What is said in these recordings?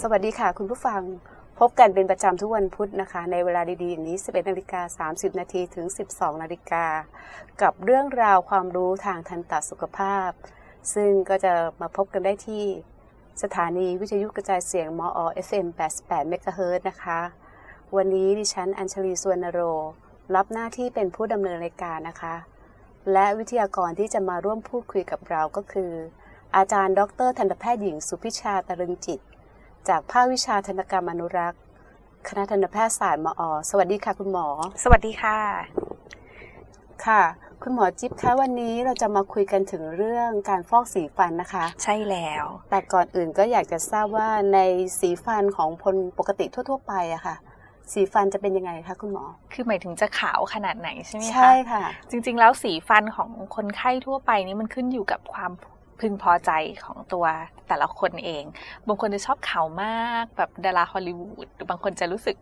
สวัสดีค่ะคุณผู้ฟังพบกันเป็นประจำทุกวันพุธนะคะ ในเวลาดีๆอย่างนี้ 11นาฬิกา30 นาทีถึง 12 นาฬิกา กับเรื่องราวความรู้ทางทันตสุขภาพ ซึ่งก็จะมาพบกันได้ที่สถานีวิทยุกระจายเสียงมอ FM 88 เมกะเฮิรตนะคะ วันนี้ดิฉันอัญชลีสวนโร รับหน้าที่เป็นผู้ดำเนินรายการนะคะ และวิทยากรที่จะมาร่วมพูดคุยกับเราก็คือ อาจารย์ ดร ทันตแพทย์หญิงสุพิชาตรึงจิต จากภาควิชาธนกรรมอนุรักษ์ คณะทันตแพทยศาสตร์มอ สวัสดีค่ะ คุณหมอ สวัสดีค่ะ ค่ะ คุณหมอจิ๊บคะวันนี้เราจะมาคุยกันถึงเรื่องการฟอกสีฟันนะคะ ใช่แล้ว แต่ก่อนอื่นก็อยากจะทราบว่าในสีฟันของคนปกติทั่ว ๆ ไปอะค่ะสีฟันจะเป็นยังไงคะคุณหมอ คือหมายถึงจะขาวขนาดไหนใช่ไหมคะ ใช่ค่ะ จริงๆ แล้วสีฟันของคนไข้ทั่วไปนี่มันขึ้นอยู่กับความ พึงพอใจของตัวแต่ละคนเอง บางคนจะชอบขาวมากแบบดาราฮอลลีวูดหรือบางคนจะรู้สึก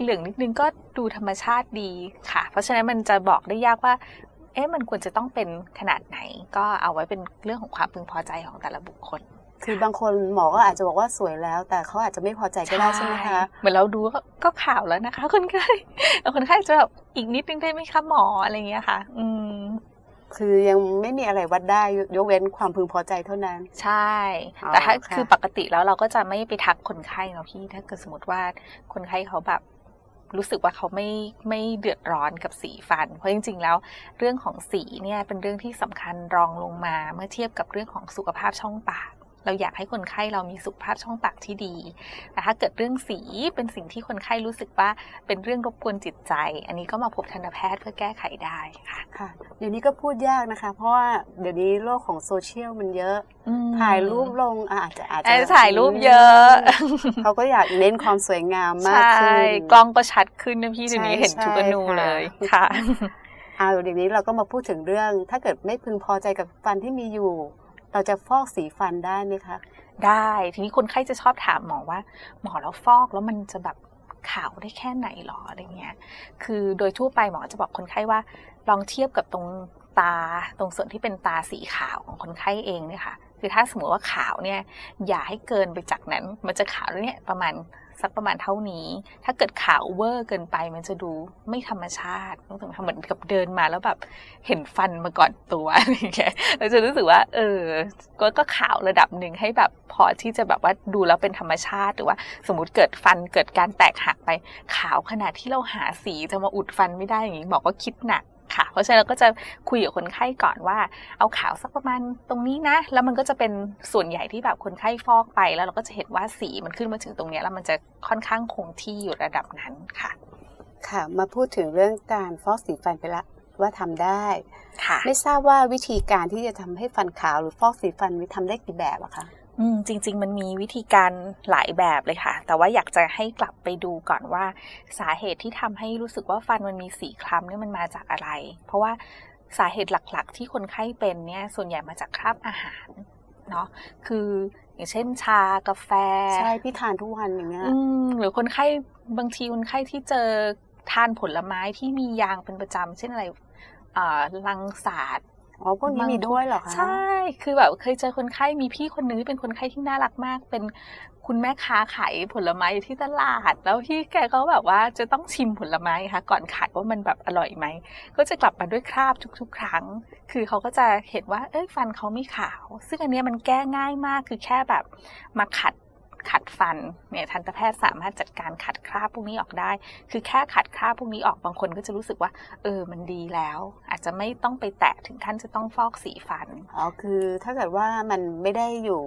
เหลืองนิดนึงก็ดูธรรมชาติดีค่ะ เพราะฉะนั้นมันจะบอกได้ยากว่า เอ๊ะมันควรจะต้องเป็นขนาดไหน ก็เอาไว้เป็นเรื่องของความพึงพอใจของแต่ละบุคคลคือบางคนหมอก็อาจจะบอกว่าสวยแล้ว แต่เขาอาจจะไม่พอใจก็ได้ใช่ไหมคะ เหมือนเราดูก็ก็ข่าวแล้วนะคะ คนไข้แล้วคนไข้จะแบบอีกนิดนึงได้ไหมคะหมออะไรเงี้ยค่ะ อืม คือยังไม่มีอะไรวัดได้ยกเว้นความพึงพอใจเท่านั้น ใช่อ๋อแต่ถ้าค่ะคือปกติแล้วเราก็จะไม่ไปทักคนไข้เนาะพี่ถ้าเกิดสมมติว่าคนไข้เขาแบบรู้สึกว่าเขาไม่ไม่เดือดร้อนกับสีฟัน เพราะจริง ๆ แล้ว เรื่องของสีเนี่ยเป็นเรื่องที่สำคัญรองลงมาเมื่อเทียบกับเรื่องของสุขภาพช่องปาก เราอยากให้คนไข้เรามีสุขภาพช่องปากที่ดี แต่ถ้าเกิดเรื่องสีเป็นสิ่งที่คนไข้รู้สึกว่าเป็นเรื่องรบกวนจิตใจ อันนี้ก็มาพบทันตแพทย์เพื่อแก้ไขได้ค่ะค่ะ เดี๋ยวนี้ก็พูดยากนะคะ เพราะว่าเดี๋ยวนี้โลกของโซเชียลมันเยอะอืมถ่ายรูปลงอาจจะอาจเอ้จะยถ่ายรูปเยอะ เขาก็อยากเน้นความสวยงามมากใช่ขึ้นกล้องก็ชัดขึ้นนะพี่ใช่เดี๋ยวนี้เห็นทุกอนูใช่ค่ะเลยค่ะเอาเดี๋ยวนี้เราก็มาพูดถึงเรื่อง ถ้าเกิดไม่พึงพอใจกับฟันที่มีอยู่ เราจะฟอกสีฟันได้ไหมคะ ได้ทีนี้คนไข้จะชอบถามหมอว่า หมอแล้วฟอกแล้วมันจะแบบขาวได้แค่ไหนหรออะไรเงี้ย คือโดยทั่วไปหมอจะบอกคนไข้ว่า ลองเทียบกับตรงตาตรงส่วนที่เป็นตาสีขาวของคนไข้เองเนี่ยค่ะ คือถ้าสมมติว่าขาวเนี่ย อย่าให้เกินไปจากนั้น มันจะขาวเนี่ยประมาณ สักประมาณเท่านี้ ถ้าเกิดขาวเวอร์เกินไปมันจะดูไม่ธรรมชาตินึกถึงเหมือนกับเดินมาแล้วแบบเห็นฟันมาก่อนตัวอะไรอย่างเงี้ยเราจะรู้สึกว่า เออ ก็ก็ขาวระดับหนึ่งให้แบบพอที่จะแบบว่าดูแล้วเป็นธรรมชาติหรือว่า สมมติเกิดฟันเกิดการแตกหักไปขาวขนาดที่เราหาสีจะมาอุดฟันไม่ได้อย่างนี้บอกว่าคิดหนัก ค่ะ เพราะฉะนั้นเราก็จะคุยกับคนไข้ก่อนว่า เอาขาวสักประมาณตรงนี้นะ แล้วมันก็จะเป็นส่วนใหญ่ที่แบบคนไข้ฟอกไป แล้วเราก็จะเห็นว่าสีมันขึ้นมาถึงตรงเนี้ยแล้วมันจะค่อนข้างคงที่อยู่ระดับนั้นค่ะ ค่ะ มาพูดถึงเรื่องการฟอกสีฟันไปละว่าทำได้ค่ะไม่ทราบว่าวิธีการที่จะทำให้ฟันขาวหรือฟอกสีฟันมีทำได้กี่แบบอะคะ อืมจริง ๆ มันมีวิธีการหลายแบบเลยค่ะ แต่ว่าอยากจะให้กลับไปดูก่อนว่า สาเหตุที่ทำให้รู้สึกว่าฟันมันมีสีคล้ำเนี่ยมันมาจากอะไร เพราะว่าสาเหตุหลักๆ ที่คนไข้เป็นเนี่ยส่วนใหญ่มาจากคราบอาหารเนาะคืออย่างเช่นชากาแฟ ใช่พี่ทานทุกวันอย่างเงี้ยอืมหรือคนไข้บางทีคนไข้ที่เจอทานผลไม้ที่มียางเป็นประจำเช่นอะไรอ่าลังสาด อ๋อพวกนี้มีด้วยเหรอคะใช่ คือแบบเคยเจอคนไข้มีพี่คนนึงที่เป็นคนไข้ที่น่ารักมาก เป็นคุณแม่ค้าขายผลไม้อยู่ที่ตลาด แล้วพี่แกก็แบบว่าจะต้องชิมผลไม้ค่ะ ก่อนขายว่ามันแบบอร่อยไหม ก็จะกลับมาด้วยคราบทุก ๆ ครั้ง คือเขาก็จะเห็นว่าเอ้ยฟันเขาไม่ขาว ซึ่งอันเนี้ยมันแก้ง่ายมากคือแค่แบบมาขัด ขัดฟันเนี่ยทันตแพทย์สามารถจัดการขัดคราบพวกนี้ออกได้ คือแค่ขัดคราบพวกนี้ออกบางคนก็จะรู้สึกว่า เออมันดีแล้ว อาจจะไม่ต้องไปแตะถึงขั้นจะต้องฟอกสีฟันอ๋อคือถ้าเกิดว่ามันไม่ได้อยู่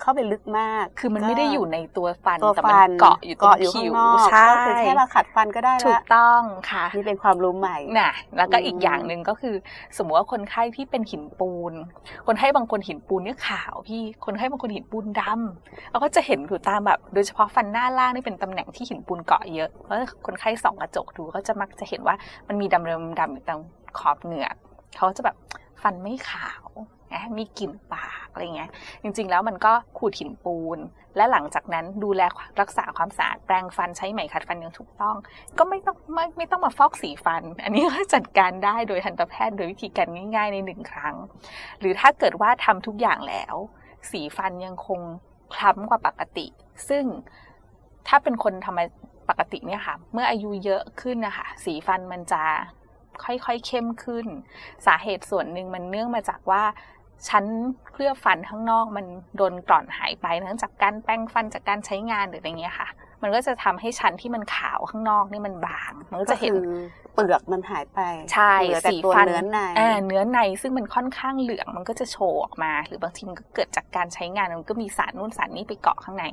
เข้าไปลึกมาก คือมันไม่ได้อยู่ในตัวฟันตัวแต่ฟัมันนเกาะอยู่ตรงเกาะอยู่คิ้ข้างวนอกใช่ก็คือแค่มาขัดฟันก็ได้ถูละกต้องค่ะนี่เป็นความรู้ใหม่น่ะแล้วก็อืมอีกอย่างหนึ่งก็คือ สมมติว่าคนไข้ที่เป็นหินปูน คนไข้บางคนหินปูนเนี่ยขาวพี่คนไข้บางคนหินปูนดำเราก็จะเห็นอยู่ตามแบบ โดยเฉพาะฟันหน้าล่างนี่เป็นตำแหน่งที่หินปูนเกาะเยอะเพราะคนไข้ส่องกระจกดูก็จะมักจะเห็นว่ามันมีดำๆดำๆอยู่ตรงขอบเหงือกเขาก็จะแบบฟันไม่ขาวนะมีกลิ่นปาก อะไรเงี้ยจริง ๆ แล้วมันก็ขูดหินปูน และหลังจากนั้นดูแลรักษาความสะอาดแปรงฟันใช้ไหมขัดฟันอย่างถูกต้อง ก็ไม่ต้องไม่ไม่ต้องมาฟอกสีฟัน อันนี้ก็จัดการได้โดยทันตแพทย์โดยวิธีการง่าย ๆ ในหนึ่งครั้ง หรือถ้าเกิดว่าทำทุกอย่างแล้ว สีฟันยังคงคล้ำกว่าปกติ ซึ่งถ้าเป็นคนทำปกติเนี่ยค่ะ เมื่ออายุเยอะขึ้นนะคะสีฟันมันจะค่อยๆเข้มขึ้น สาเหตุส่วนหนึ่งมันเนื่องมาจากว่า ชั้นเคลือบฟันข้างนอกมันโดนกร่อนหายไปเนื่องจากการแปรงฟันจากการใช้งานหรืออะไรเงี้ยค่ะ มันก็จะทำให้ชั้นที่มันขาวข้างนอกนี่มันบาง มันก็จะเห็นเปลือกมันหายไปใช่เหลือแต่สีตัวฟันเนื้อในอ่าเนื้อในซึ่งมันค่อนข้างเหลืองมันก็จะโชว์ออกมา หรือบางทีมันก็เกิดจากการใช้งานมันก็มีสารนู่นสารนี้ไปเกาะข้างใน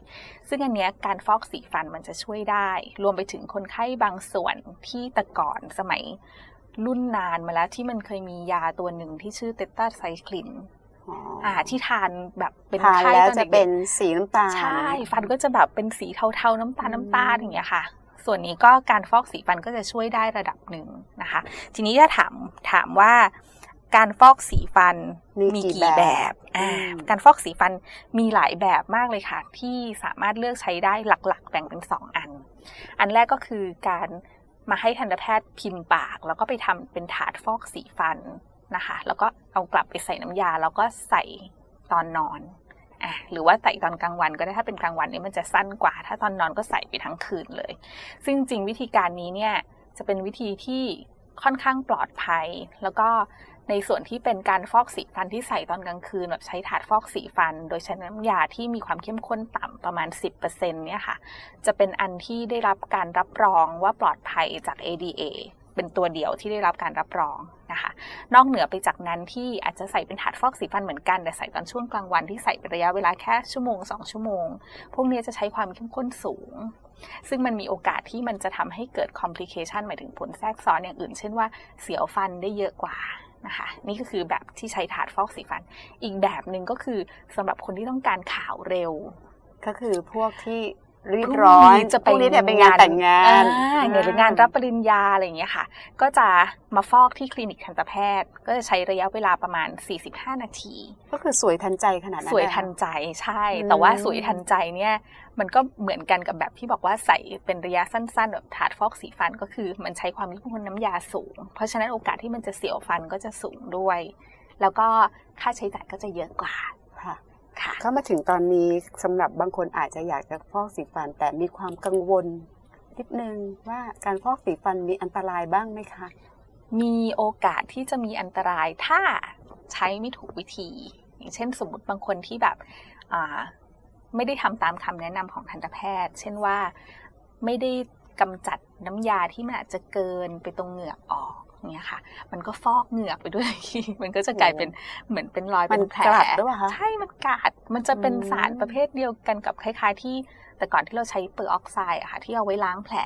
ซึ่งอันเนี้ยการฟอกสีฟันมันจะช่วยได้ รวมไปถึงคนไข้บางส่วนที่แต่ก่อนสมัยรุ่นนานมาแล้วที่มันเคยมียาตัวหนึ่งที่ชื่อเตต้าไซคลิน อ๋ออ่าที่ทานแบบเป็นทานไข้แล้วตอนจะเด็กๆเป็นสีน้ำตาล ใช่ ฟันก็จะแบบเป็นสีเทาๆน้ำตาลอืมน้ำตาลอย่างเงี้ยค่ะ ส่วนนี้ก็การฟอกสีฟันก็จะช่วยได้ระดับหนึ่งนะคะ ทีนี้ถ้าถามถามว่าการฟอกสีฟันมีกี่แบบอ่าอืมการฟอกสีฟันมีหลายแบบมากเลยค่ะ ที่สามารถเลือกใช้ได้หลักๆ แบ่งเป็นสองอัน อันแรกก็คือการมาให้ทันตแพทย์พิมพ์ปาก แล้วก็ไปทำเป็นถาดฟอกสีฟัน นะคะ แล้วก็เอากลับไปใส่น้ำยา แล้วก็ใส่ตอนนอนอะหรือว่าใส่ตอนกลางวันก็ได้ถ้าเป็นกลางวันนี้มันจะสั้นกว่า ถ้าตอนนอนก็ใส่ไปทั้งคืนเลย ซึ่งจริงวิธีการนี้เนี่ยจะเป็นวิธีที่ค่อนข้างปลอดภัย แล้วก็ในส่วนที่เป็นการฟอกสีฟันที่ใส่ตอนกลางคืนแบบใช้ถาดฟอกสีฟัน โดยใช้น้ำยาที่มีความเข้มข้นต่ำประมาณ 10%เนี่ยค่ะ จะเป็นอันที่ได้รับการรับรองว่าปลอดภัยจาก ADA เป็นตัวเดียวที่ได้รับการรับรองนะคะ นอกเหนือไปจากนั้นที่อาจจะใส่เป็นถาดฟอกสีฟันเหมือนกัน แต่ใส่ตอนช่วงกลางวันที่ใส่เป็นระยะเวลาแค่ชั่วโมงสองชั่วโมง พวกนี้จะใช้ความเข้มข้นสูง ซึ่งมันมีโอกาสที่มันจะทำให้เกิด complication หมายถึงผลแทรกซ้อนอย่างอื่น เช่นว่าเสียวฟันได้เยอะกว่านะคะนี่ก็คือแบบที่ใช้ถาดฟอกสีฟัน อีกแบบหนึ่งก็คือสำหรับคนที่ต้องการขาวเร็ว ก็คือพวกที่ รีบร้อนจะพวกนี้เนี่ยเป็นงานแต่งงานอ่าหรืองานรับปริญญาอะไรอย่างเงี้ยค่ะ ก็จะมาฟอกที่คลินิกทันตแพทย์ ก็จะใช้ระยะเวลาประมาณ 45 นาที ก็คือสวยทันใจขนาดนั้นสวยเลยเหรอทันใจใช่อืมแต่ว่าสวยทันใจเนี่ยมันก็เหมือนกันกับแบบที่บอกว่าใส่เป็นระยะสั้นๆแบบถาดฟอกสีฟันก็คือมันใช้ความเข้มข้นน้ำยาสูง เพราะฉะนั้นโอกาสที่มันจะเสียวฟันก็จะสูงด้วย แล้วก็ค่าใช้จ่ายก็จะเยอะกว่า ค่ะค่ะ เข้ามาถึงตอนนี้สำหรับบางคนอาจจะอยากจะฟอกสีฟัน แต่มีความกังวลนิดนึงว่าการฟอกสีฟันมีอันตรายบ้างไหมคะ มีโอกาสที่จะมีอันตรายถ้าใช้ไม่ถูกวิธี อย่างเช่นสมมติบางคนที่แบบอ่าไม่ได้ทำตามคำแนะนำของทันตแพทย์ เช่นว่าไม่ได้กำจัดน้ำยาที่มันอาจจะเกินไปตรงเหงือกออก เนี่ยค่ะ มันก็ฟอกเหงือกไปด้วย มันก็จะกลายเป็นเหมือนเป็นรอยมัเป็นนแผลกลัดด้วยเหรอคะใช่มันกัดมันจะเป็นอืมสารประเภทเดียวกันกับคล้ายๆ ที่ แต่ก่อนที่เราใช้เปลือกออกไซด์อะค่ะ ที่เอาไว้ล้างแผล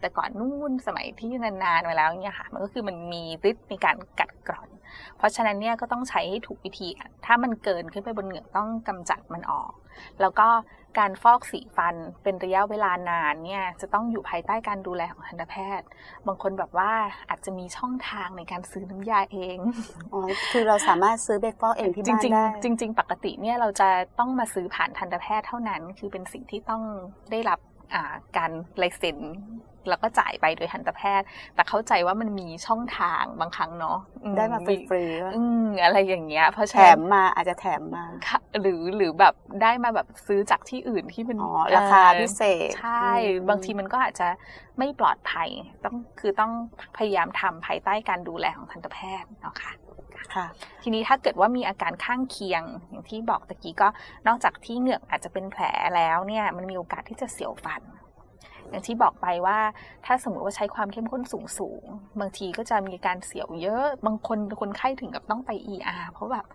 แต่ก่อนนู่นสมัยที่นานๆมาแล้วเนี่ยค่ะ มันก็คือมันมีฤทธิ์ในการกัดกร่อน เพราะฉะนั้นเนี่ยก็ต้องใช้ให้ถูกวิธีอะถ้ามันเกินขึ้นไปบนเหงือกต้องกำจัดมันออก แล้วก็ การฟอกสีฟันเป็นระยะเวลานานเนี่ยจะต้องอยู่ภายใต้การดูแลของทันตแพทย์ บางคนแบบว่าอาจจะมีช่องทางในการซื้อน้ำยาเองอ๋อคือเราสามารถซื้อไปฟอกเองที่จบ้านริงได้ๆจริง ๆ ปกติเนี่ยเราจะต้องมาซื้อผ่านทันตแพทย์เท่านั้น คือเป็นสิ่งที่ต้องได้รับอ่าการไลเซน แล้วก็จ่ายไปโดยทันตแพทย์ แต่เข้าใจว่ามันมีช่องทางบางครั้งเนาะอืได้มาฟรีๆด้วยอืมอะไรอย่างเงี้ยเพราะแถฉะนั้นมมาอาจจะแถมมาค่ะหรือหรือแบบได้มาแบบซื้อจากที่อื่นที่มันอ๋อราคาเอ่อพิเศษใช่อืมบางทีมันก็อาจจะไม่ปลอดภัยต้องคือต้องพยายามทำภายใต้การดูแลของทันตแพทย์เนาะค่ะค่ะทีนี้ถ้าเกิดว่ามีอาการข้างเคียงอย่างที่บอกตะกี้ก็นอกจากที่เหงือกอาจจะเป็นแผลแล้วเนี่ยมันมีโอกาสที่จะเสียวฟัน อย่างที่บอกไปว่าถ้าสมมติว่าใช้ความเข้มข้นสูงสูงๆบางทีก็จะมีการเสียวเยอะ บางคนคนไข้ถึงกับต้องไป ER เพราะแบบ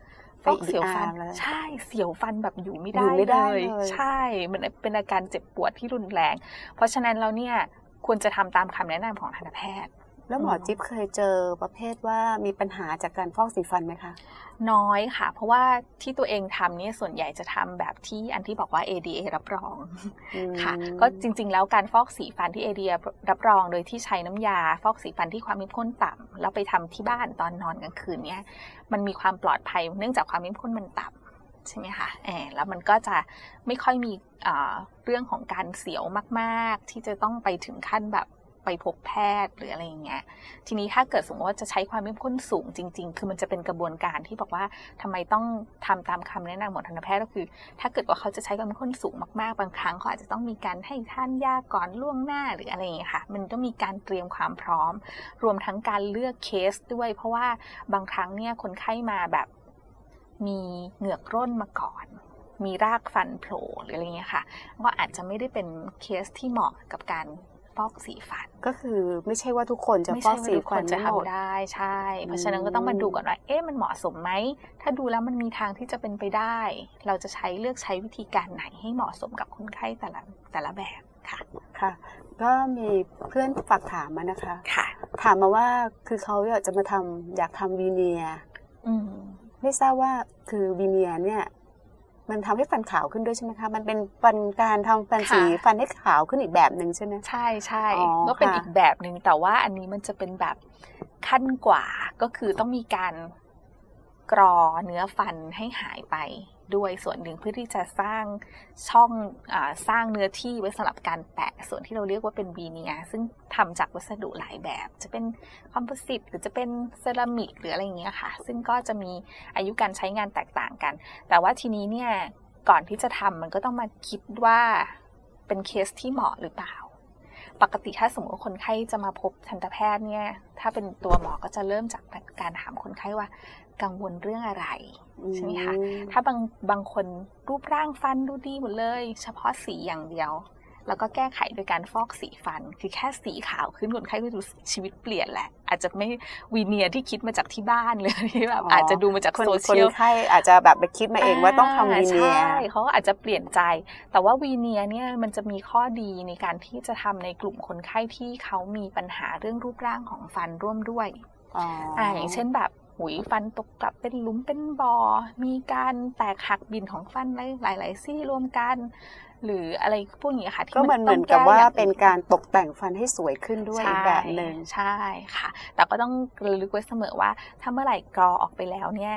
ฟอกเสียวฟันไป ER เลยใช่เสียวฟันแบบอยู่ไม่อยู่ได้ไม่ได้เลยเลยใช่ มันเป็นอาการเจ็บปวดที่รุนแรง เพราะฉะนั้นแล้วเนี่ยควรจะทำตามคำแนะนำของทันตแพทย์ แล้วหมออืมจิ๊บเคยเจอประเภทว่ามีปัญหาจากการฟอกสีฟันไหมคะ น้อยค่ะ เพราะว่าที่ตัวเองทำเนี่ยส่วนใหญ่จะทำแบบที่อันที่บอกว่า ADA รับรองอืมค่ะ ก็จริง ๆ แล้วการฟอกสีฟันที่ ADA รับรอง โดยที่ใช้น้ำยา ฟอกสีฟันที่ความเข้มข้นต่ำแล้วไปทำที่บ้านตอนนอนกลางคืนเนี่ยมันมีความปลอดภัยเนื่องจากความเข้มข้นมันต่ำใช่ไหมคะแอบแล้วมันก็จะไม่ค่อยมีอ่าเรื่องของการเสียวมาก ๆ ที่จะต้องไปถึงขั้นแบบ ไปพบแพทย์หรืออะไรอย่างเงี้ย ทีนี้ถ้าเกิดสมมติว่าจะใช้ความเข้มข้นสูงจริง ๆ คือมันจะเป็นกระบวนการที่บอกว่าทำไมต้องทำตามคำแนะนำของทันตแพทย์ก็คือ ถ้าเกิดว่าเขาจะใช้ความเข้มข้นสูงมากๆ บางครั้งเขาอาจจะต้องมีการให้ทานยาก่อนล่วงหน้าหรืออะไรอย่างเงี้ยค่ะ มันต้องมีการเตรียมความพร้อม รวมทั้งการเลือกเคสด้วย เพราะว่าบางครั้งเนี่ยคนไข้มาแบบมีเหงือกร่นมาก่อนมีรากฟันโผล่หรืออะไรเงี้ยค่ะ ก็อาจจะไม่ได้เป็นเคสที่เหมาะกับการ ฟอกสีฟัน ก็คือไม่ใช่ว่าทุกคนจะไม่ฟอใช่กว่าสีทุกคฟันนจะทั้งหมดทำได้ใช่ เพราะฉะนั้นก็ต้องมาดูก่อนว่าเอ๊ะมันเหมาะสมไหม ถ้าดูแล้วมันมีทางที่จะเป็นไปได้ เราจะใช้เลือกใช้วิธีการไหนให้เหมาะสมกับคนไข้แต่ละแต่ละแบบค่ะค่ะ ก็มีเพื่อนฝากถามมานะคะค่ะ ถามมาว่าคือเขาอยากจะมาทำอยากทำวีเนียร์อืมไม่ทราบว่าคือวีเนียร์เนี่ย มันทำให้ฟันขาวขึ้นด้วยใช่ไหมคะ มันเป็นฟันการทำฟันสีค่ะฟันให้ขาวขึ้นอีกแบบหนึ่งใช่ไหมใช่ใช่อ๋อก็เป็นค่ะอีกแบบหนึ่งแต่ว่าอันนี้มันจะเป็นแบบขั้นกว่าก็คือต้องมีการ กรอเนื้อฟันให้หายไปด้วยส่วนหนึ่งเพื่อที่จะสร้างช่องอสร้างเนื้อที่ไว้สำหรับการแปะส่วนที่เราเรียกว่าเป็นวีเนียซึ่งทำจากวัสดุหลายแบบ จะเป็นคอมโพสิตหรือจะเป็นเซรามิกหรืออะไรอย่างเงี้ยค่ะ ซึ่งก็จะมีอายุการใช้งานแตกต่างกัน แต่ว่าทีนี้เนี่ยก่อนที่จะทำมันก็ต้องมาคิดว่าเป็นเคสที่เหมาะหรือเปล่า ปกติถ้าสมมติว่าคนไข้จะมาพบทันตแพทย์เนี่ยถ้าเป็นตัวหมอก็จะเริ่มจากการถามคนไข้ว่า กังวลเรื่องอะไรใช่ไหมคะอืถ้าบางบางคนรูปร่างฟันดูดีหมดเลย เฉพาะสีอย่างเดียว แล้วก็แก้ไขโดยการฟอกสีฟัน คือแค่สีขาวขึ้นคนไข้ก็ดูชีวิตเปลี่ยนแหละ อาจจะไม่วีเนียร์ที่คิดมาจากที่บ้านเลยที่แบบอาจจะดูมาจากคนโซคนเชียลไข้อาจจะแบบไปคิดมาเองว่าต้องทำวีเนียร์ใช่เขาก็อาจจะเปลี่ยนใจ แต่ว่าวีเนียร์เนี่ยมันจะมีข้อดีในการที่จะทำในกลุ่มคนไข้ที่เขามีปัญหาเรื่องรูปร่างของฟันร่วมด้วยอ๋อออ่าอย่างเช่นแบบ หุยฟันตกกลับเป็นหลุมเป็นบอ่อมีการแตกหักบินของฟันหลายๆซี่รวมกันหรืออะไรพวกนี้ค่ะที่ก็เหมือนเหมือนกับว่าเป็นการตกแต่งฟันให้สวยขึ้นด้วยอีกแบบหนึ่งใช่ค่ะ แต่ก็ต้องระลึกไว้เสมอว่าถ้าเมื่อไหร่กรอออกไปแล้วเนี่ย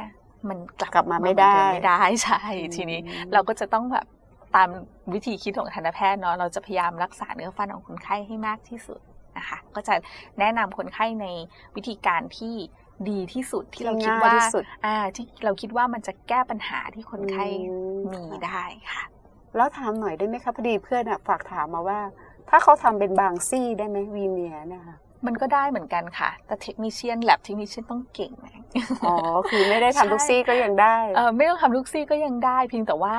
มันกลับกลับมาไม่ได้เหอนเไม่ได้ใช่ทีนี้เราก็จะต้องแบบตามวิธีคิดของทันตแพทย์เนาะเราจะพยายามรักษาเนื้อฟันของคนไข้ให้มากที่สุดนะคะ ก็จะแนะนำคนไข้ในวิธีการที่ ดีที่สุดที่เราคิดว่าง่ยที่สุดอ่าที่เราคิดว่ามันจะแก้ปัญหาที่คนไข้อืมมีได้ค่ะ แล้วถามหน่อยได้ไหมคะพอดีเพื่อนอะฝากถามมาว่า ถ้าเขาทำเป็นบางซี่ได้ไหมวีเนียร์เนะคะมันก็ได้เหมือนกันค่ะ แต่เทคนิชเชียนแลบเทคนิชเชียนต้องเก่งนะอ๋อ คือไม่ได้ทำทุกซี่ก็ยังได้เออไม่ต้องทำลูกซี่ก็ยังได้ เพียงแต่ว่า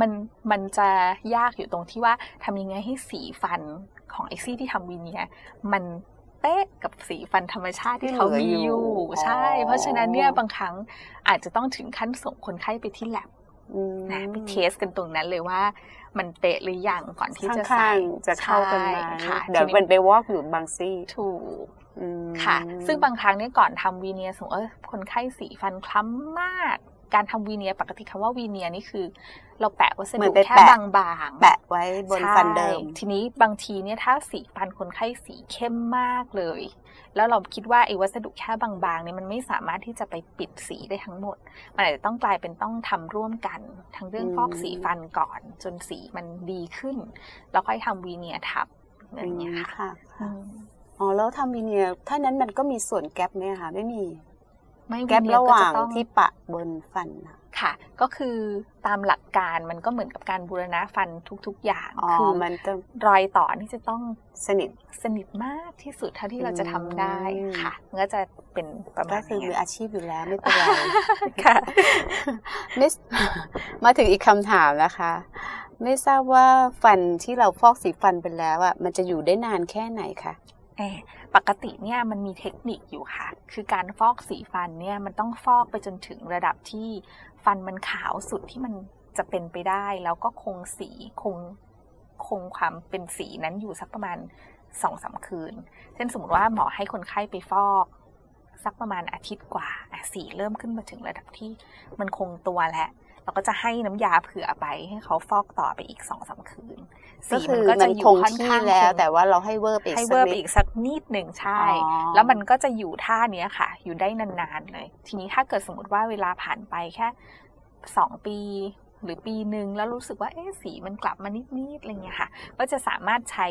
มันมันจะยากอยู่ตรงที่ว่าทำยังไงให้สีฟันของไอซี่ที่ทำวีเนียร์มัน เป๊ะกับสีฟันธรรมชาติที่เขามีอยู่ที่เหลืออยู่ใช่อ๋อเพราะฉะนั้นเนี่ยบางครั้งอาจจะต้องถึงขั้นส่งคนไข้ไปที่แลบอืมนะไปเทสกันตรงนั้นเลยว่า มันเป๊ะหรือยังก่อนที่จะข้าใส่งๆจะเข้ากันไหมใช่ค่ะเดี๋ยวทีมันไปวอกอยู่บางซี่ถูกอืมค่ะ ซึ่งบางครั้งเนี่ยก่อนทำวีเนียร์สมมติว่าคนไข้สีฟันคล้ำมาก การทำวีเนียร์ปกติคำว่าวีเนียร์นี่คือ เราแปะวัสเหมืดุอนไปแค่แปะบางๆแปะไว้บนฟันเดิมใช่ทีนี้บางทีเนี่ยถ้าสีฟันคนไข้สีเข้มมากเลย แล้วเราคิดว่าไอ้วัสดุแค่บางๆเนี่ยมันไม่สามารถที่จะไปปิดสีได้ทั้งหมด มันอาจจะต้องกลายเป็นต้องทำร่วมกันทั้งเรื่องอืมฟอกสีฟันก่อน จนสีมันดีขึ้น แล้วค่อยทำวีเนียร์ทับอะไรอย่างเงี้ยค่ะค่ะอืมอ๋อแล้วทำวีเนียร์ถ้านั้นมันก็มีส่วนแกลบไหมคะไม่มีไม่ แกลบวีเนียระหว่างก็จต้องที่ปะบนฟันอะค่ะ ก็คือตามหลักการมันก็เหมือนกับการบูรณะฟันทุก ๆ อย่างอ๋อคือมันจะรอยต่อนี่จะต้องสนิทสนิทมากที่สุดเท่าที่เราจะทำได้อืมค่ะมันก็จะเป็นประมาก็ณคือนี้มืออาชีพอยู่แล้วไม่เป็นไรค่ะไม่มาถึงอีกคำถามนะคะ ไม่ทราบว่าฟันที่เราฟอกสีฟันไปแล้วอะมันจะอยู่ได้นานแค่ไหนคะเอ่อ ปกติเนี่ยมันมีเทคนิคอยู่ค่ะ คือการฟอกสีฟันเนี่ยมันต้องฟอกไปจนถึงระดับที่ฟันมันขาวสุดที่มันจะเป็นไปได้ แล้วก็คงสีคงคงความเป็นสีนั้นอยู่สักประมาณสองสามคืน เช่นสมมติว่าหมอให้คนไข้ไปฟอกสักประมาณอาทิตย์กว่าสีเริ่มขึ้นมาถึงระดับที่มันคงตัวแล้ว เราก็จะให้น้ำยาเผื่อไปให้เขาฟอกต่อไปอีกสองสามคืนก็สีคืมันอก็มัจะนอยู่คงค่อนที่ข้างแล้วคงแต่ว่าเราให้เวอร์ไปอีกให้สัเวกอร์นิไปดอีกสักนิดหนึ่งใช่อ๋อแล้วมันก็จะอยู่ท่าเนี้ยค่ะ อยู่ได้นานๆเลย ทีนี้ถ้าเกิดสมมติว่าเวลาผ่านไปแค่สองปี หรือปีหนึ่งแล้วรู้สึกว่าเอ๊ะสีมันกลับมานิดๆอะไรเงี้ยค่ะ ก็จะสามารถใช้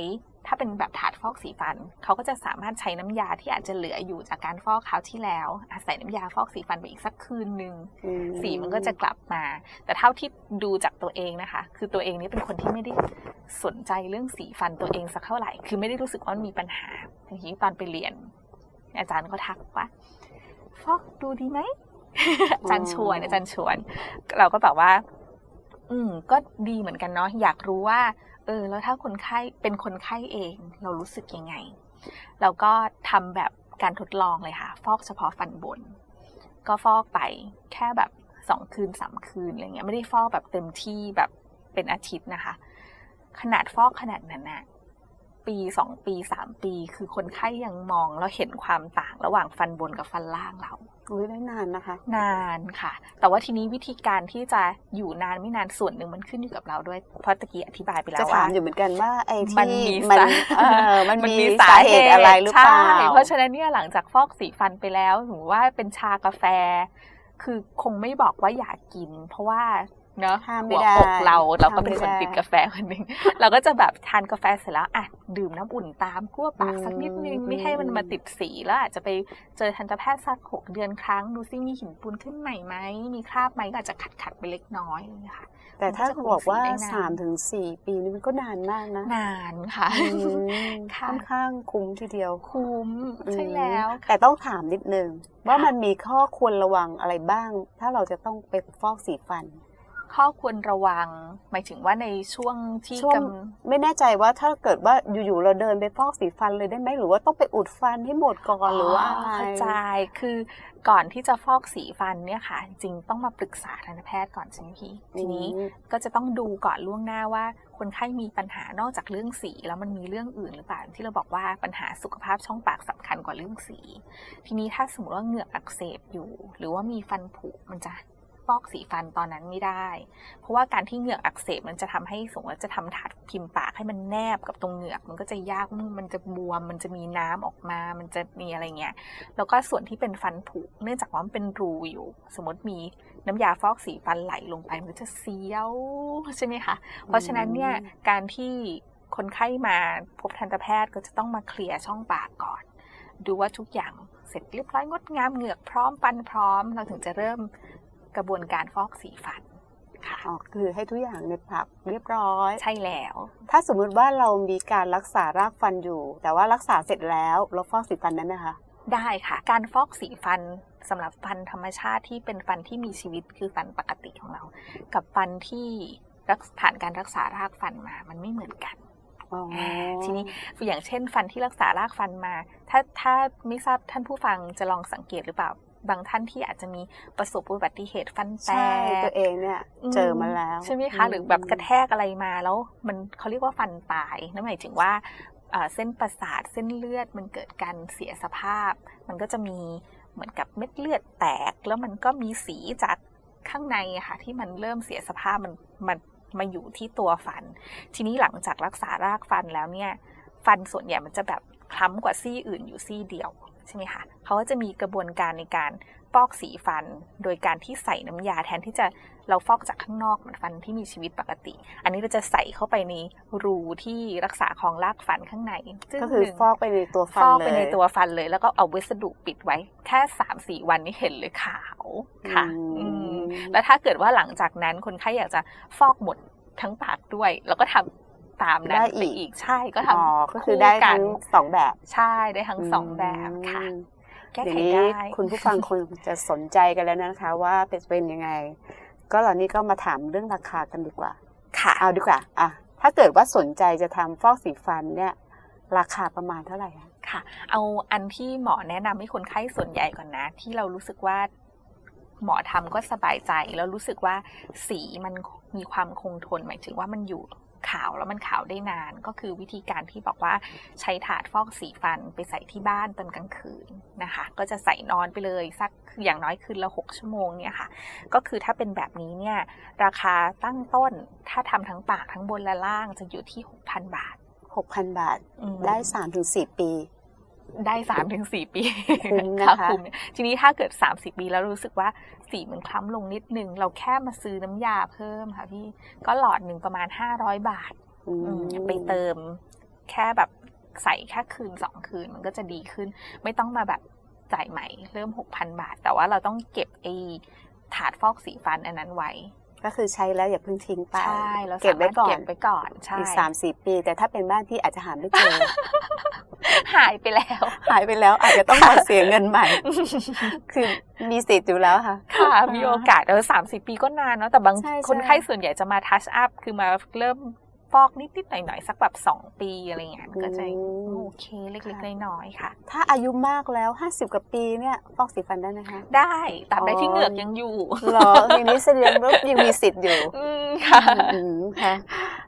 ถ้าเป็นแบบถาดฟอกสีฟัน เขาก็จะสามารถใช้น้ำยาที่อาจจะเหลืออยู่จากการฟอกคราวที่แล้ว อาศัยน้ำยาฟอกสีฟันไปอีกสักคืนหนึ่งอืมสีมันก็จะกลับมา แต่เท่าที่ดูจากตัวเองนะคะ คือตัวเองนี่เป็นคนที่ไม่ได้สนใจเรื่องสีฟันตัวเองสักเท่าไหร่ คือไม่ได้รู้สึกว่ามันมีปัญหาทีนี้ตอนไปเรียน อาจารย์ก็ทักว่า ฟอกดูดีไหมอาจารย์ชวนอาจารย์ชวน เราก็แบบว่า อืม ก็ดีเหมือนกันเนาะอยากรู้ว่า เออ แล้วถ้าคนไข้เป็นคนไข้เอง เรารู้สึกยังไง เราก็ทำแบบการทดลองเลยค่ะ ฟอกเฉพาะฟันบน ก็ฟอกไปแค่แบบสองคืนสามคืนอะไรเงี้ยไม่ได้ฟอกแบบเต็มที่แบบเป็นอาทิตย์นะคะ ขนาดฟอกขนาดนั้นนะ ปีสองปีสามปี คือคนไข้ยังมองแล้วเห็นความต่างระหว่างฟันบนกับฟันล่างเราอุ้ยได้นานนะคะ นานค่ะ แต่ว่าทีนี้วิธีการที่จะอยู่นานไม่นานส่วนหนึ่งมันขึ้นอยู่กับเราด้วยเพราะตะกี้อธิบายไปแล้จะวถาว่ามอยู่เหมือนกันว่าไอ้มันที่มีมันสาเออมันมีสาเหตุอะไรหรือเปล่าใช่เพราะฉะนั้นเนี่ยหลังจากฟอกสีฟันไปแล้วหรือว่าเป็นชากาแฟ คือคงไม่บอกว่าอยากกิน เพราะว่า เนอะห้ามไม่หัวได้อกเราเราก็ห้ามไม่เป็นคนได้ติดกาแฟคนหนึ่งเราก็จะแบบทานกาแฟเสร็จแล้วอะดื่มน้ำอุ่นตามกลัวปากสักนิดนึงอืมไม่ให้มันมาติดสีแล้วอาจจะไปเจอทันตแพทย์สักหกเดือนครั้งดูซิมีหินปูนขึ้นใหม่ไหมมีคราบไหมก็อาจจะขัดขัดๆไปเล็กน้อยอะไรอย่างเงี้ยค่ะแต่ถ้ามันก็จะบอกว่าคงสีได้นานสามถึงสี่ปีนี่มันก็นานมากนะ นานค่ะอืมค่ะค่อนข้างคุ้มทีเดียว คุ้มใช่แล้ว แต่ต้องถามนิดนึงว่ามันมีข้อควรระวังอะไรบ้าง ถ้าเราจะต้องไปฟอกสีฟัน ข้อควรระวัง หมายถึงว่าในช่วงที่ช่วงกไม่แน่ใจว่าถ้าเกิดว่าอยู่ๆเราเดินไปฟอกสีฟันเลยได้ไหมหรือว่าต้องไปอุดฟันให้หมดก่อนำหรือว่าอะไรเข้าใจคือก่อนที่จะฟอกสีฟันเนี่ยค่ะ จริงต้องมาปรึกษาทันตแพทย์ก่อนใช่ไหมพี่ทีนี้อืมก็จะต้องดูก่อนล่วงหน้าว่า คนไข้มีปัญหานอกจากเรื่องสี แล้วมันมีเรื่องอื่นหรือเปล่าที่เราบอกว่าปัญหาสุขภาพช่องปากสำคัญกว่าเรื่องสี ทีนี้ถ้าสมมติว่าเหงือกอักเสบอยู่ หรือว่ามีฟันผุมันจะ ฟอกสีฟันตอนนั้นไม่ได้ เพราะว่าการที่เหงือกอักเสบมันจะทำให้สมมติจะทำถาดพิมพ์ปากให้มันแนบกับตรงเหงือก มันก็จะยากมันจะบวม มันจะมีน้ำออกมา มันจะมีอะไรเงี้ยแล้วก็ส่วนที่เป็นฟันผุเนื่องจากว่ามันเป็นรูอยู่ สมมติมีน้ำยาฟอกสีฟันไหลลงไปมันก็จะเสียวใช่ไหมคะเพราะฉะนั้นเนี่ยการที่คนไข้มาพบทันตแพทย์ก็จะต้องมาเคลียร์ช่องปากก่อน ดูว่าทุกอย่างเสร็จเรียบร้อยงดงามเหงือกพร้อมฟันพร้อม เราถึงจะเริ่ม กระบวนการฟอกสีฟันค่ะอ๋อคือให้ทุกอย่างในปากเรียบร้อย ใช่แล้ว ถ้าสมมุติว่าเรามีการรักษารากฟันอยู่ แต่ว่ารักษาเสร็จแล้วเราฟอกสีฟันได้ไหมคะได้ค่ะ การฟอกสีฟันสำหรับฟันธรรมชาติที่เป็นฟันที่มีชีวิตคือฟันปกติของเรา กับฟันที่รักผ่านการรักษารากฟันมามันไม่เหมือนกันอ๋อทีนี้อย่างเช่น ฟันที่รักษารากฟันมา ถ้าถ้าไม่ทราบท่านผู้ฟังจะลองสังเกตหรือเปล่า บางท่านที่อาจจะมีประสบอุบัติเหตุฟันแตใช่กตัวเองเนี่ยเจอมาแล้ว ใช่ไหมคะ หรือแบบกระแทกอะไรมาแล้ว มันเขาเรียกว่าฟันตายนั่นหมายถึงว่าเอ่อเส้นประสาทเส้นเลือดมันเกิดการเสียสภาพ มันก็จะมีเหมือนกับเม็ดเลือดแตก แล้วมันก็มีสีจากข้างในอะค่ะที่มันเริ่มเสียสภาพมันมันมาอยู่ที่ตัวฟัน ทีนี้หลังจากรักษารากฟันแล้วเนี่ย ฟันส่วนใหญ่มันจะแบบคล้ำกว่าซี่อื่นอยู่ซี่เดียว ใช่ไหมคะเขาก็จะมีกระบวนการในการฟอกสีฟัน โดยการที่ใส่น้ำยาแทนที่จะเราฟอกจากข้างนอกเหมือนฟันที่มีชีวิตปกติ อันนี้เราจะใส่เข้าไปในรูที่รักษาของรากฟันข้างในซึ่งก็คือหนึ่งฟอกไปในตัวฟันฟอกเลยไปในตัวฟันเลย แล้วก็เอาวัสดุปิดไว้ แค่สามสี่วันนี้เห็นเลยขาวค่ะอือืมมแล้วถ้าเกิดว่าหลังจากนั้นคนไข้อยากจะฟอกหมดทั้งปากด้วย แล้วก็ทำ ตามนั้นได้ไปอีกอีกใช่ก็ทำอ๋อก็คือได้กัทั้งสองแบบใช่ได้ทั้งสองแบบค่ะอืมแก้เดี๋ยไขวนี้ได้คุณผู้ฟังคงจะสนใจกันแล้วนะคะ ว่าเป็นเป็นยังไง ก็เหล่านี้ก็มาถามเรื่องราคากันดีกว่า ค่ะเอาดีกว่าอะถ้าเกิดว่าสนใจจะทำฟอกสีฟันเนี่ยราคาประมาณเท่าไหร่คะค่ะ เอาอันที่หมอแนะนำให้คนไข้ส่วนใหญ่ก่อนนะ ที่เรารู้สึกว่าหมอทำก็สบายใจแล้วรู้สึกว่าสีมันมีความคงทนหมายถึงว่ามันอยู่ ขาวแล้วมันขาวได้นาน ก็คือวิธีการที่บอกว่าใช้ถาดฟอกสีฟันไปใส่ที่บ้านตอนกลางคืนนะคะ ก็จะใส่นอนไปเลยสักคืออย่างน้อยคืนละหกชั่วโมงเนี่ยค่ะ ก็คือถ้าเป็นแบบนี้เนี่ยราคาตั้งต้นถ้าทำทั้งปากทั้งบนและล่างจะอยู่ที่ 6,000 บาทหกพันบาทอืมได้สามถึงสี่ปี ได้สามถึงสี่ปีคุ้มนะคะคุ้มเนี่ยทีนี้ถ้าเกิดสามสิบปีแล้วรู้สึกว่าสีมันคล้ำลงนิดนึง เราแค่มาซื้อน้ำยาเพิ่มค่ะพี่ก็หลอดหนึ่งประมาณห้าร้อยบาทอืมอืมไปเติมแค่แบบใส่แค่คืนสองคืนมันก็จะดีขึ้น ไม่ต้องมาแบบจ่ายใหม่เริ่มหกพันบาท แต่ว่าเราต้องเก็บไอ้ถาดฟอกสีฟันอันนั้นไว้ ก็คือใช้แล้วอย่าเพิ่งทิ้งไปใช่เราเก็บไว้ก่อเก็นบไว้ก่อนใช่อีกสามสี่ปี แต่ถ้าเป็นบ้านที่อาจจะหาไม่เจอ หายไปแล้ว หายไปแล้วอาจจะต้องมาเสียเงินใหม่ คือมีสิทธิ์อยู่แล้วค่ะ ค่ะ มีโอกาสเออสามสิบปีก็นานเนาะแต่บางใช่ใช่คนไข้ส่วนใหญ่จะมาทัชอัพคือมาเริ่ม ฟอกนิดๆหน่อยๆสักแบบสองปีอะไรเงี้ยมันก็จะอืมโอเคเล็กๆน้อยๆค่ะ ถ้าอายุมากแล้วห้าสิบกว่าปีเนี่ยฟอกสีฟันได้ไหมคะได้ตราบใดอ๋อที่เหงือกยังอยู่เหรอทีนี้แสดงว่ายังมีสิทธิ์อยู่อืมค่ะอืมค่ะ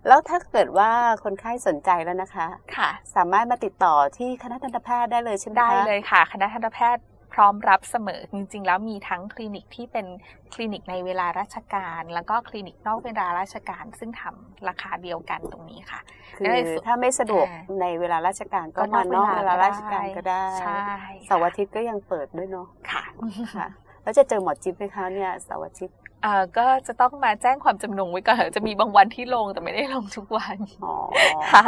แล้วถ้าเกิดว่าคนไข้สนใจแล้วนะคะค่ะ สามารถมาติดต่อที่คณะทันตแพทย์ได้เลยใช่ไหมคะได้เลยค่ะ คณะทันตแพทย์ พร้อมรับเสมอ จริง ๆ แล้วมีทั้งคลินิกที่เป็นคลินิกในเวลาราชการ แล้วก็คลินิกนอกเวลาราชการ ซึ่งทำราคาเดียวกันตรงนี้ค่ะ คือได้สุดถ้าไม่สะดวกอ่าในเวลาราชการก็มานอกเวลาราชการก็ได้ใช่เสาร์อาทิตย์ก็ยังเปิดด้วยเนาะค่ะค่ะแล้วจะเจอหมอจิ๊บไหมคะเนี่ยเสาร์อาทิตย์เอ่อ ก็จะต้องมาแจ้งความจำนงไว้ก่อนจะมีบางวันที่ลงแต่ไม่ได้ลงทุกวันอ๋อค่ะ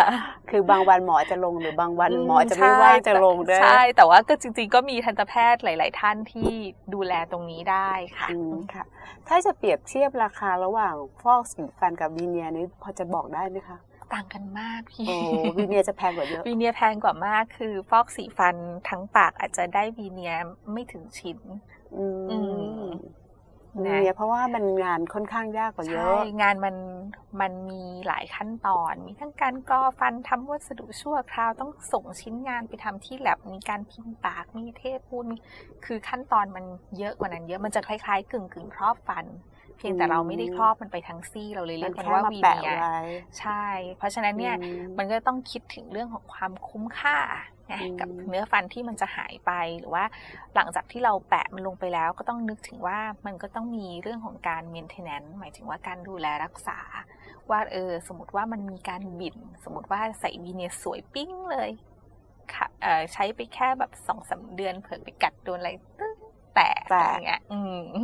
คือบางวันหมอจะลงหรือบางวันหมอจะไม่ว่างจะลงด้วยใช่ แต่ว่าก็จริง ๆ ก็มีทันตแพทย์หลาย ๆ ท่านที่ดูแลตรงนี้ได้ค่ะอืมค่ะ ถ้าจะเปรียบเทียบราคาระหว่างฟอกสีฟันกับวีเนียร์นี้พอจะบอกได้ไหมคะต่างกันมากพี่โอ้วีเนียร์จะแพงกว่าเยอะวีเนียร์แพงกว่ามากคือฟอกสีฟันทั้งปากอาจจะได้วีเนียร์ไม่ถึงชิ้น อือืมมวี เนียร์เพราะว่ามันงานค่อนข้างยากกว่าเยใช่อะ งานมันมันมีหลายขั้นตอน มีทั้งการกรอฟันทำวัสดุชั่วคราวต้องส่งชิ้นงานไปทำที่แลบมีการพิมพ์ปากมีเทปปูนมีคือขั้นตอนมันเยอะกว่านั้นเยอะมันจะคล้ายๆ กึ่งกึ่งๆครอบฟัน เพียงแต่เราไม่ได้ครอบมันไปทั้งซี่เราเลยเรีมัยนกมันแค่ว่ามาวีแปะเนียร์ไว้ใช่ เพราะฉะนั้นเนี่ยอืมมันก็ต้องคิดถึงเรื่องของความคุ้มค่าไงอืมกับเนื้อฟันที่มันจะหายไปหรือว่าหลังจากที่เราแปะมันลงไปแล้วก็ต้องนึกถึงว่ามันก็ต้องมีเรื่องของการ maintenance หมายถึงว่าการดูแลรักษา ว่าเออสมมติว่ามันมีการบิน สมมติว่าใส่วีเนียร์สวยปิ้งเลยค่ะเอ่อใช้ไปแค่แบบสองสามเดือนเผื่อไปกัดโดนอะไรตึ้ง แตกแตกอะไรเงี้ยอืมอื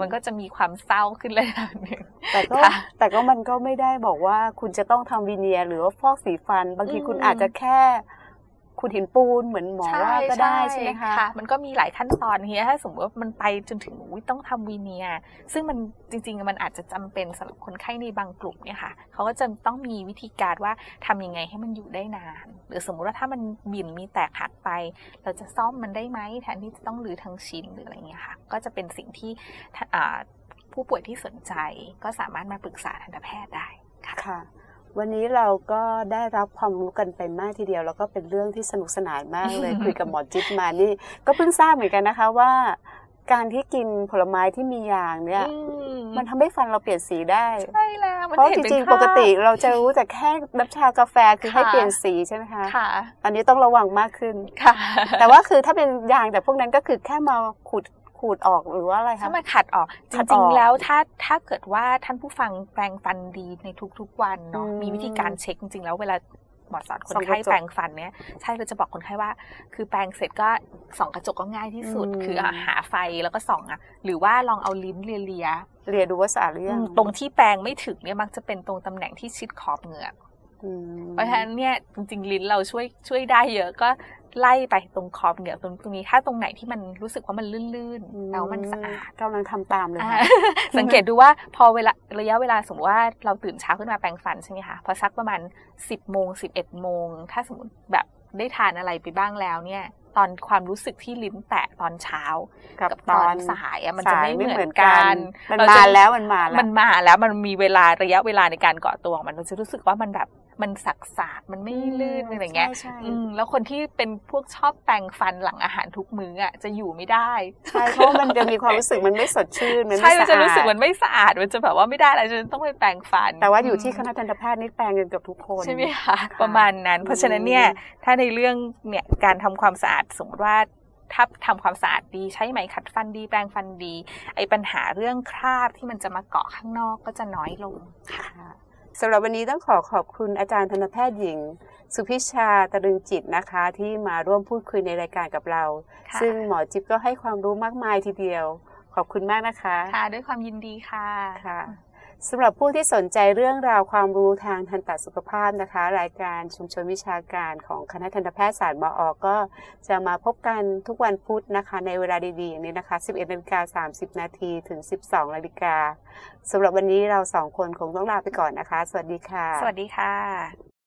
มันก็จะมีความเศร้าขึ้นเลยนะหนึ่งแต่ก็ค่ะแต่ก็มันก็ไม่ได้บอกว่าคุณจะต้องทำวีเนียร์หรือว่าฟอกสีฟัน บางทีอืมคุณอาจจะแค่ ขุดหินปูนเหมือนหมอว่าก็ได้ใช่ไหมคะมันก็มีหลายขั้นตอนเฮียถ้าสมมติว่ามันไปจนถึงอุ๊ยต้องทำวีเนียร์ซึ่งมันจริง ๆ มันอาจจะจำเป็นสำหรับคนไข้ในบางกลุ่มเนี่ยค่ะเขาก็จะต้องมีวิธีการว่าทำยังไงให้มันอยู่ได้นาน หรือสมมุติว่าถ้ามันบิ่นมีแตกหักไป เราจะซ่อมมันได้ไหมแทนที่จะต้องรื้อทั้งชิ้นหรืออะไรเงี้ยค่ะ ก็จะเป็นสิ่งที่ถ้าอ่าผู้ป่วยที่สนใจก็สามารถมาปรึกษาทันตแพทย์ได้ค่ะค่ะ วันนี้เราก็ได้รับความรู้กันไปมากทีเดียว แล้วก็เป็นเรื่องที่สนุกสนานมากเลย คุยกับหมอจิ๊บมานี่ ก็เพิ่งทราบเหมือนกันนะคะว่า การที่กินผลไม้ที่มียางเนี่ยอืมมันทำให้ฟันเราเปลี่ยนสีได้ใช่แล้วมันเพราะห็จนนริงคๆปกติราบเราจะรู้แต่แค่น้ำชากาแฟคือให้ค่ะเปลี่ยนสีใช่ไหมคะค่ะอันนี้ต้องระวังมากขึ้นค่ะ แต่ว่าคือถ้าเป็นยางแต่พวกนั้นก็คือแค่มาขูด ขูดออกหรือว่าอะไรคะถ้ามันขัดออกจขัดอริองกๆแล้วถ้าถ้าเกิดว่าท่านผู้ฟังแปรงฟันดีในทุกๆวันเนาะอืมมีวิธีการเช็คจริงๆแล้วเวลาหมอสอนคนส่องกไข้ระจกแปรงฟันเนี่ยใช่เราจะบอกคนไข้ว่า คือแปรงเสร็จก็ส่องกระจกก็ง่ายที่สุดอืมคือหาไฟแล้วก็ส่องอะหรือว่าลองเอาลิ้นเลียเรียนดูว่าสะอาดหรือยังๆตรงที่แปรงไม่ถึงเนี่ยมักจะเป็นตรงตำแหน่งที่ชิดขอบเหงือกอืม เพราะฉะนั้นเนี่ยจริงๆลิ้นเราช่วยช่วยได้เยอะก็ไล่ไปตรงขอบเหงือกตรงตรงนี้ ถ้าตรงไหนที่มันรู้สึกว่ามันลื่นๆแล้วมันสะอาดกำลังทำตามเลยอ่าค่ะสังเกตดูว่าพอเวลาระยะเวลาสมมติว่าเราตื่นเช้าขึ้นมาแปรงฟันใช่ไหมคะพอสักประมาณ10โมง11โมงถ้าสมมติแบบได้ทานอะไรไปบ้างแล้วเนี่ย ตอนความรู้สึกที่ลิ้นแตะตอนเช้า กับกับตตออนนสายอะมันจะสายไม่ไม่เหเหมืมืออนนกักันนมันเรมาจะแล้วมันมาแล้วมันมาแล้วมันมีเวลาระยะเวลาในการเกาะตัวของมันเราจะรู้สึกว่ามันแบบ มันสักสากมันไม่ลื่นอะไรเงี้ยใช่ใช่อืมแล้วคนที่เป็นพวกชอบแปรงฟันหลังอาหารทุกมื้ออะจะอยู่ไม่ได้ใช่เพราะว่ามันจะมีความรู้สึกมันไม่สดชื่นมันใช่ไม่มันสะจะอารู้สึกดมันไม่สะอาดมันจะแบบว่าไม่ได้แล้วฉันต้องไปแปรงฟัน แต่ว่าอยู่ที่คณะทันตแพทย์นี่แปลงกันเกือบทุกคนใช่ไหมคะประมาณนั้น เพราะฉะนั้นเนี่ยถ้าในเรื่องเนี่ยการทำความสะอาดสมมติว่าถ้าทำความสะอาดดีใช้ไหมขัดฟันดีแปรงฟันดี ไอ้ปัญหาเรื่องคราบที่มันจะมาเกาะข้างนอกก็จะน้อยลงค่ะ สำหรับวันนี้ต้องขอขอบคุณอาจารย์ทันตแพทย์หญิง สุพิชาตรึงจิตนะคะ ที่มาร่วมพูดคุยในรายการกับเราค่ะซึ่งหมอจิ๊บก็ให้ความรู้มากมายทีเดียว ขอบคุณมากนะคะ ค่ะ ด้วยความยินดีค่ะค่ะ สำหรับผู้ที่สนใจเรื่องราวความรู้ทางทันตสุขภาพนะคะ รายการชุมชนวิชาการของคณะทันตแพทยศาสตร์มออก็จะมาพบกันทุกวันพุธนะคะ ในเวลาดีๆอย่างนี้นะคะ 11นาฬิกา30 นาทีถึง 12นาฬิกาสำหรับวันนี้เราสองคนคงต้องลาไปก่อนนะคะ สวัสดีค่ะ สวัสดีค่ะ